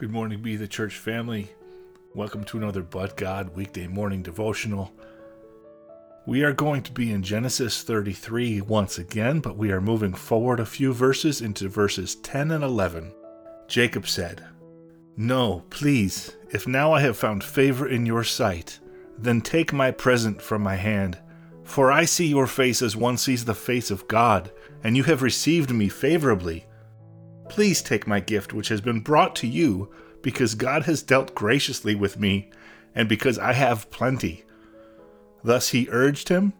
Good morning, Be the Church family. Welcome to another But God weekday morning devotional. We are going to be in Genesis 33 once again, but we are moving forward a few verses into verses 10 and 11. Jacob said, No, please, if now I have found favor in your sight, then take my present from my hand. For I see your face as one sees the face of God, and you have received me favorably. Please take my gift which has been brought to you, because God has dealt graciously with me, and because I have plenty. Thus he urged him,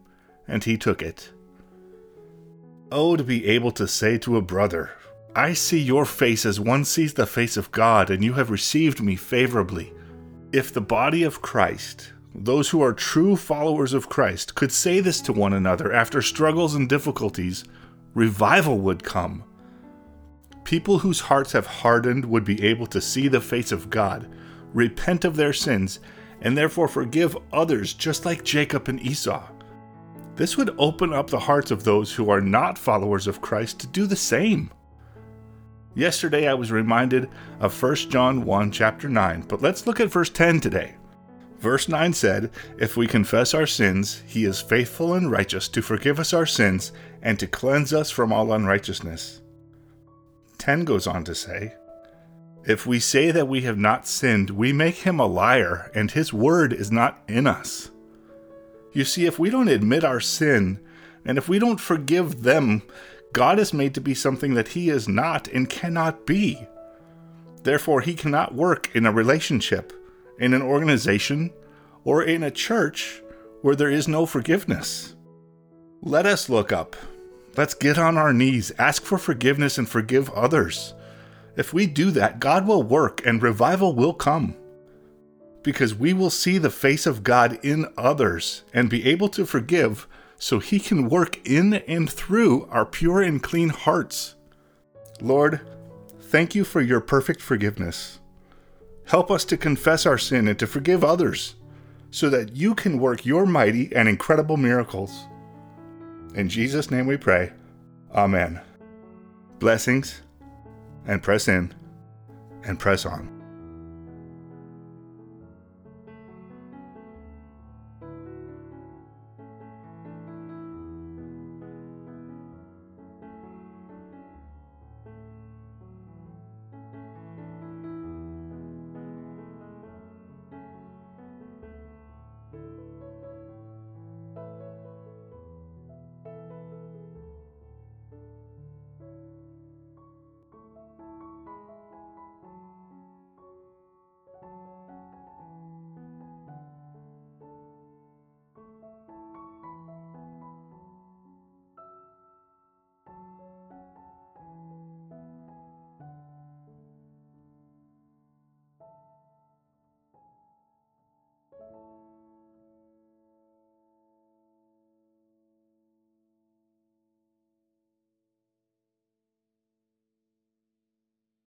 and he took it. Oh, to be able to say to a brother, I see your face as one sees the face of God, and you have received me favorably. If the body of Christ, those who are true followers of Christ, could say this to one another after struggles and difficulties, revival would come. People whose hearts have hardened would be able to see the face of God, repent of their sins, and therefore forgive others just like Jacob and Esau. This would open up the hearts of those who are not followers of Christ to do the same. Yesterday I was reminded of 1 John 1 chapter 9, but let's look at verse 10 today. Verse 9 said, If we confess our sins, he is faithful and righteous to forgive us our sins and to cleanse us from all unrighteousness. 10 goes on to say, If we say that we have not sinned, we make him a liar, and his word is not in us. You see, if we don't admit our sin, and if we don't forgive them, God is made to be something that he is not and cannot be. Therefore, he cannot work in a relationship, in an organization, or in a church where there is no forgiveness. Let us look up Let's get on our knees, ask for forgiveness, and forgive others. If we do that, God will work and revival will come. Because we will see the face of God in others and be able to forgive so He can work in and through our pure and clean hearts. Lord, thank you for your perfect forgiveness. Help us to confess our sin and to forgive others so that you can work your mighty and incredible miracles. In Jesus' name we pray. Amen. Blessings and press in and press on.